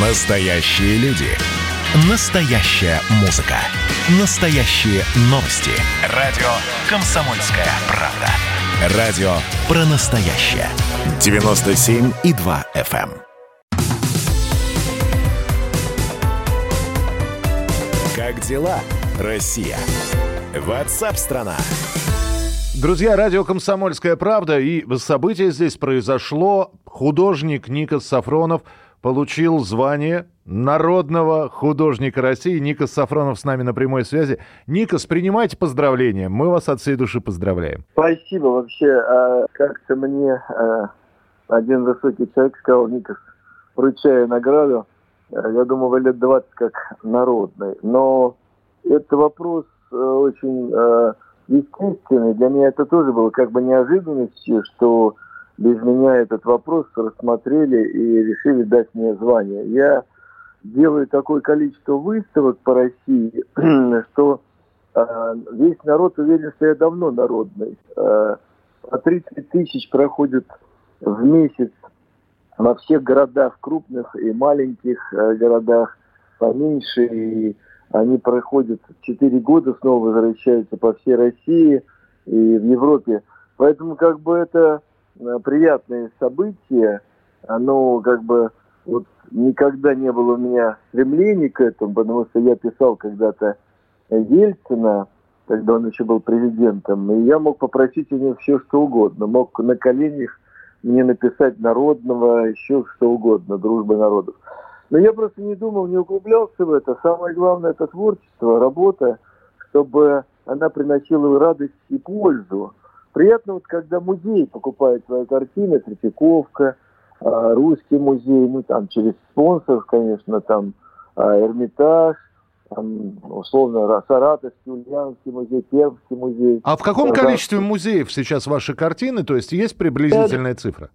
Настоящие люди. Настоящая музыка. Настоящие новости. Радио «Комсомольская правда». Радио про настоящее. 97,2 FM. эм. Как дела, Россия? Ватсап-страна! Друзья, радио «Комсомольская правда» и событие здесь произошло. Художник Никас Сафронов получил звание народного художника России. Никас Сафронов с нами на прямой связи. Никас, принимайте поздравления. Мы вас от всей души поздравляем. Спасибо. Вообще, а, как-то мне а, один высокий человек сказал, Никас, вручая награду, а, я думал, вы лет 20 как народный. Но это вопрос э, очень э, естественный. Для меня это тоже было как бы неожиданностью, что без меня этот вопрос рассмотрели и решили дать мне звание. Я делаю такое количество выставок по России, что э, весь народ уверен, что я давно народный. Э, по 30 тысяч проходит в месяц во всех городах, крупных и маленьких э, городах, поменьше. И они проходят 4 года, снова возвращаются по всей России и в Европе. Поэтому как бы это э, приятное событие, оно как бы вот никогда не было у меня стремлений к этому, потому что я писал когда-то Ельцина, когда он еще был президентом, и я мог попросить у него все, что угодно. Мог на коленях мне написать народного, еще что угодно, дружбы народов. Но я просто не думал, не углублялся в это. Самое главное – это творчество, работа, чтобы она приносила радость и пользу. Приятно, вот когда музей покупает твои картины, Третьяковка, а, Русский музей, ну там через спонсоров, конечно, там а, Эрмитаж, там, условно, Саратовский, Ульяновский музей, Пермский музей. А в каком количестве музеев сейчас ваши картины? То есть есть приблизительная цифра?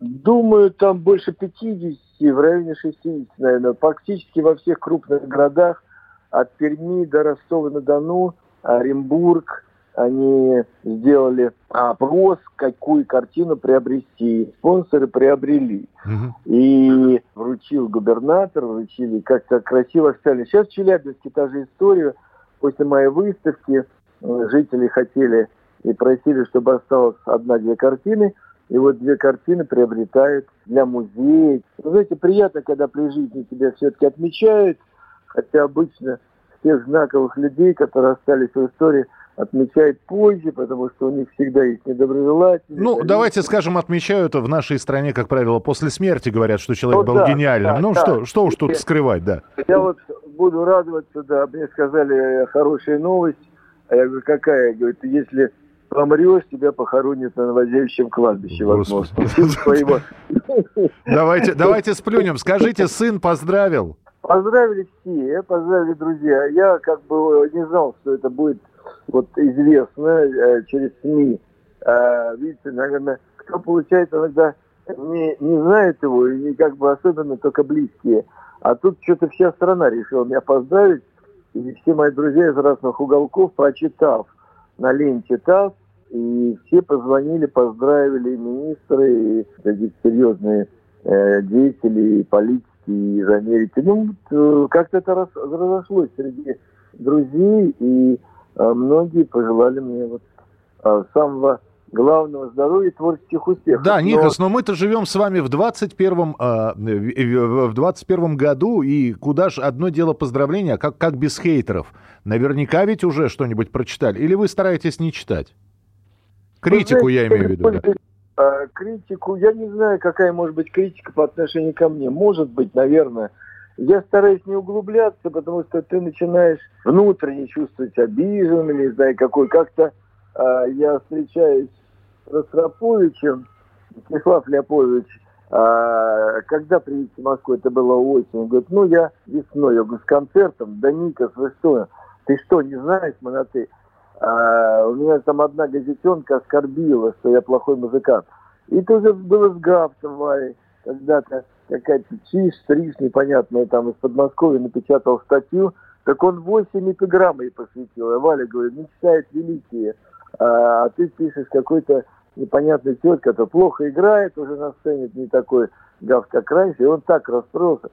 Думаю, там больше 50, в районе 60, наверное. Практически во всех крупных городах, от Перми до Ростова-на-Дону, Оренбург, они сделали опрос, какую картину приобрести. Спонсоры приобрели. Угу. И вручил губернатор, вручили как-то красиво оставили. Сейчас в Челябинске та же история. После моей выставки э, жители хотели и просили, чтобы осталось одна-две картины. И вот две картины приобретают для музея. Вы знаете, приятно, когда при жизни тебя все-таки отмечают, хотя обычно тех знаковых людей, которые остались в истории, отмечают позже, потому что у них всегда есть недоброжелатели. Ну, количество. давайте скажем, отмечают в нашей стране, как правило, после смерти говорят, что человек ну, был да, гениальным. Да, ну, да. что, что уж тут скрывать, да. Я вот буду радоваться, да, мне сказали хорошая новость. А я говорю, какая? Говорит, если помрешь, тебя похоронят на новозельщем кладбище, возможно. Давайте, давайте сплюнем. Скажите, сын поздравил? Поздравили все, поздравили друзья. Я как бы не знал, что это будет вот известно э, через СМИ. Э, видите, наверное, кто получает иногда не, не знает его, и не как бы особенно только близкие. А тут что-то вся страна решила меня поздравить. И все мои друзья из разных уголков, прочитав на ленте ТАСС, и все позвонили, поздравили и министры, и такие серьезные э, деятели, и политики из Америки. Ну, э, как-то это раз, разошлось среди друзей, и многие пожелали мне вот э, самого главного здоровья и творческих успехов. Да, Никос, но, но мы-то живем с вами в 21 э, в 21 году, и куда же одно дело поздравления, а как, как без хейтеров? Наверняка ведь уже что-нибудь прочитали. Или вы стараетесь не читать? Критику знаете, я имею в виду. Да. А, критику, я не знаю, какая может быть критика по отношению ко мне. Может быть, наверное. Я стараюсь не углубляться, потому что ты начинаешь внутренне чувствовать обиженным, не знаю, какой. Как-то э, я встречаюсь с Ростроповичем, Станислав Леопольевич, а, когда приедете в Москву, это было осень, он говорит, ну я весной, я говорю, с концертом, да Никас, вы что, ты что, не знаешь, мы на? А, у меня там одна газетенка оскорбила, что я плохой музыкант. И тоже было с Графтом Варей. Когда-то какая-то чиш, стриж непонятная там из Подмосковья напечатал статью, так он 8 эпиграмм ей посвятил. А Валя говорит, не читает великие, а, а ты пишешь какой-то непонятный тетка, который плохо играет уже на сцене, не такой гав, как раньше, и он так расстроился.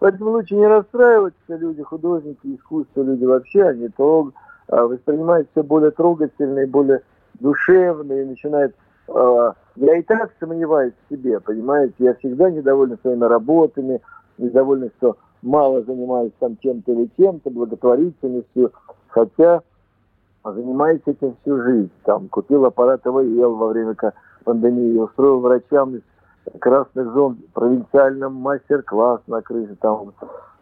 Поэтому лучше не расстраиваться, люди, художники, искусство, люди вообще, они то а, воспринимают все более трогательные, более душевные, и начинают... А, я и так сомневаюсь в себе, понимаете, я всегда недоволен своими работами, недоволен, что мало занимаюсь там тем-то или тем-то, благотворительностью, хотя занимаюсь этим всю жизнь. Там купил аппарат ИВЛ во время пандемии, устроил врачам из красных зон провинциальном мастер-класс на крыше, там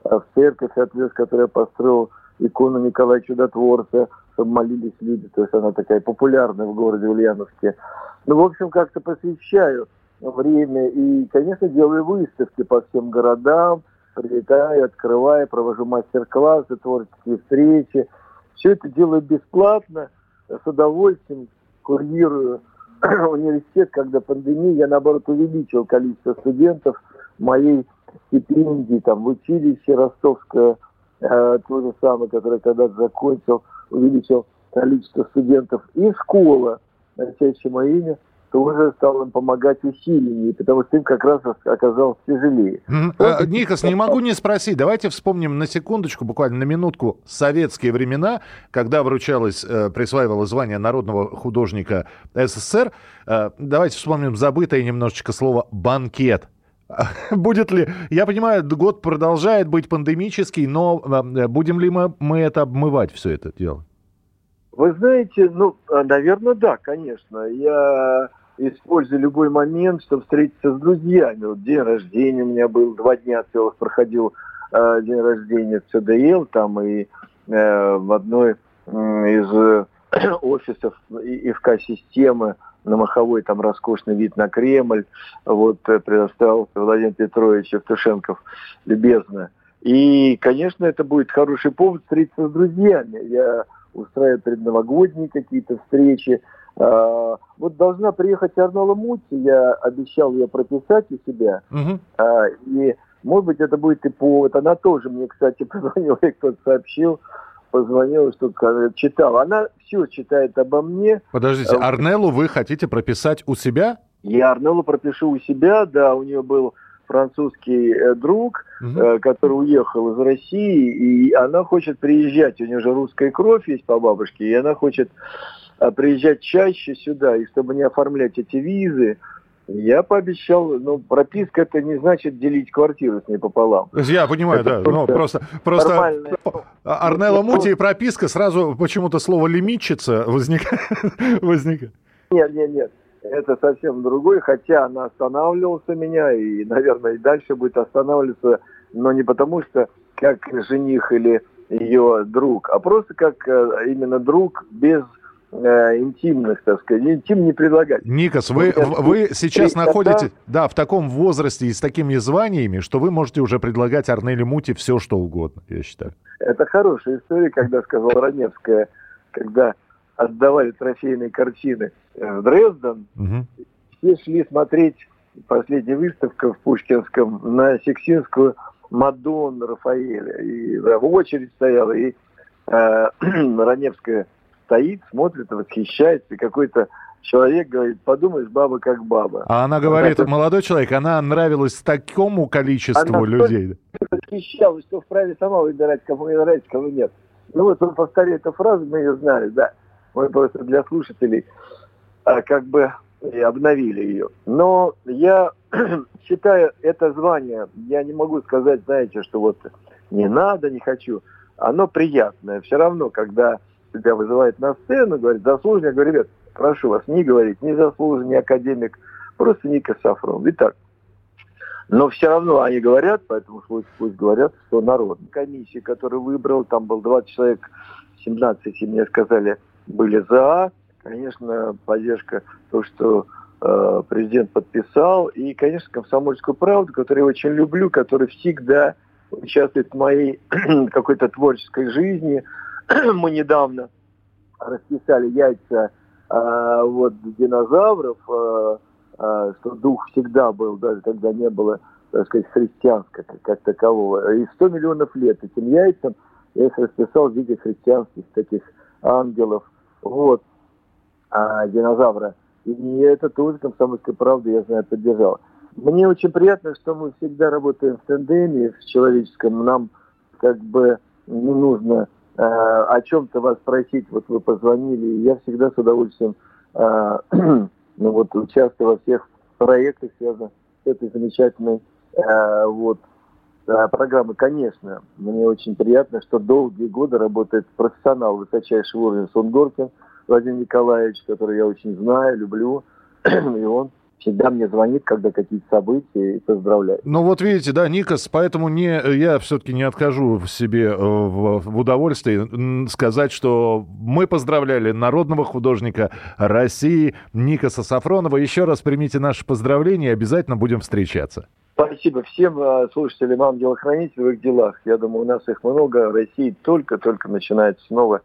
в церковь отвез, которую я построил икону Николая Чудотворца, молились люди, то есть она такая популярная в городе Ульяновске. Ну, в общем, как-то посвящаю время и, конечно, делаю выставки по всем городам, прилетаю, открываю, провожу мастер-классы, творческие встречи. Все это делаю бесплатно, с удовольствием курирую университет, когда пандемия, я наоборот увеличил количество студентов моей стипендии, там в училище ростовское, э, то же самое, которое когда-то закончил, увеличил количество студентов. И школа, носящая мое имя, тоже стал им помогать усиленнее, потому что им как раз оказалось тяжелее. Mm-hmm. Никос, не могу не спросить. Давайте вспомним на секундочку, буквально на минутку, советские времена, когда вручалось, э, присваивалось звание народного художника СССР. Э, давайте вспомним забытое немножечко слово «банкет». Будет ли... Я понимаю, год продолжает быть пандемический, но будем ли мы, мы это обмывать, все это дело? Вы знаете, ну, наверное, да, конечно. Я использую любой момент, чтобы встретиться с друзьями. Вот день рождения у меня был, два дня целых проходил э, день рождения в ЦДЛ, там и э, в одной э, из э, офисов ИФК-системы на Маховой, там роскошный вид на Кремль, вот э, предоставил Владимир Петрович Евтушенков любезно. И, конечно, это будет хороший повод встретиться с друзьями. Я устраиваю предновогодние какие-то встречи, а, вот должна приехать Арнола Мути, я обещал ее прописать у себя. Угу. И, может быть, это будет и повод. Она тоже мне, кстати, позвонила, и кто-то сообщил, позвонила, что читала. Она все читает обо мне. Подождите, а, Арнеллу вы хотите прописать у себя? Я Арнеллу пропишу у себя, да, у нее был французский э, друг, угу. который уехал из России, и она хочет приезжать, у нее же русская кровь есть по бабушке, и она хочет приезжать чаще сюда, и чтобы не оформлять эти визы, я пообещал, ну, прописка это не значит делить квартиру с ней пополам. Я понимаю, это да, ну, просто, просто нормальное... Арнелла Мути и прописка, сразу почему-то слово лимитчица возникает. возникает. Нет, нет, нет, это совсем другое, хотя она останавливалась у меня, и, наверное, и дальше будет останавливаться, но не потому что как жених или ее друг, а просто как э, именно друг без э, интимных, так сказать. Интим не предлагать. Никас, вы, вы сейчас находитесь да, в таком возрасте и с такими званиями, что вы можете уже предлагать Арнеле Мути все, что угодно, я считаю. Это хорошая история, когда сказала Раневская, когда отдавали трофейные картины в Дрезден, угу. все шли смотреть последняя выставка в Пушкинском на Сексинскую Мадонну Рафаэля. И в очередь стояла, и э, Раневская стоит, смотрит, восхищается, и какой-то человек говорит, подумаешь, баба как баба. А она говорит, это... молодой человек, она нравилась такому количеству она людей. восхищалась, что вправе сама выбирать, кому ей нравится, кому нет. Ну вот он повторяет эту фразу, мы ее знали, да. Мы просто для слушателей а, как бы и обновили ее. Но я считаю это звание, я не могу сказать, знаете, что вот не надо, не хочу. Оно приятное. Все равно, когда тебя вызывает на сцену, говорит, заслуженный, я говорю, ребят, прошу вас, не говорить, не заслуженный, не академик, просто Ника Сафрон. Итак, но все равно они говорят, поэтому пусть, пусть говорят, что народ. Комиссия, которую выбрал, там был 20 человек, 17, и мне сказали, были за. Конечно, поддержка, то, что э, президент подписал. И, конечно, комсомольскую правду, которую я очень люблю, который всегда участвует в моей какой-то творческой жизни, мы недавно расписали яйца а, вот динозавров, а, а, что дух всегда был, даже когда не было, так сказать, христианского как, такового. И 100 миллионов лет этим яйцам я их расписал в виде христианских таких ангелов. Вот. А динозавра. И это тоже комсомольская правда, я знаю, поддержала. мне очень приятно, что мы всегда работаем в тандеме, в человеческом. Нам как бы не нужно э, о чем-то вас спросить. Вот вы позвонили, я всегда с удовольствием э, ну вот, участвую во всех проектах, связанных с этой замечательной э, вот, э, программой. Конечно, мне очень приятно, что долгие годы работает профессионал высочайшего уровня Сунгоркин Владимир Николаевич, который я очень знаю, люблю, и он всегда мне звонит, когда какие-то события, и поздравляет. Ну вот видите, да, Никас, поэтому не, я все-таки не откажу в себе э, в, в удовольствии сказать, что мы поздравляли народного художника России Никаса Сафронова. Еще раз примите наши поздравления и обязательно будем встречаться. Спасибо всем э, слушателям ангелохранителей в их делах. Я думаю, у нас их много. Россия только-только начинает снова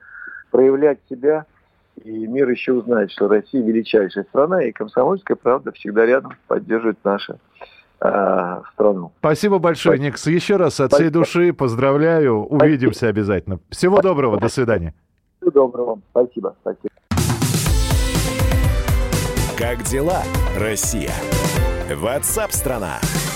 проявлять себя – и мир еще узнает, что Россия величайшая страна, и комсомольская правда всегда рядом поддерживает нашу э, страну. Спасибо большое, Спасибо. Никс. Еще раз от всей души поздравляю. Увидимся Спасибо. обязательно. Всего Спасибо. доброго. До свидания. Всего доброго. Спасибо. Спасибо. Как дела, Россия? Ватсап-страна! страна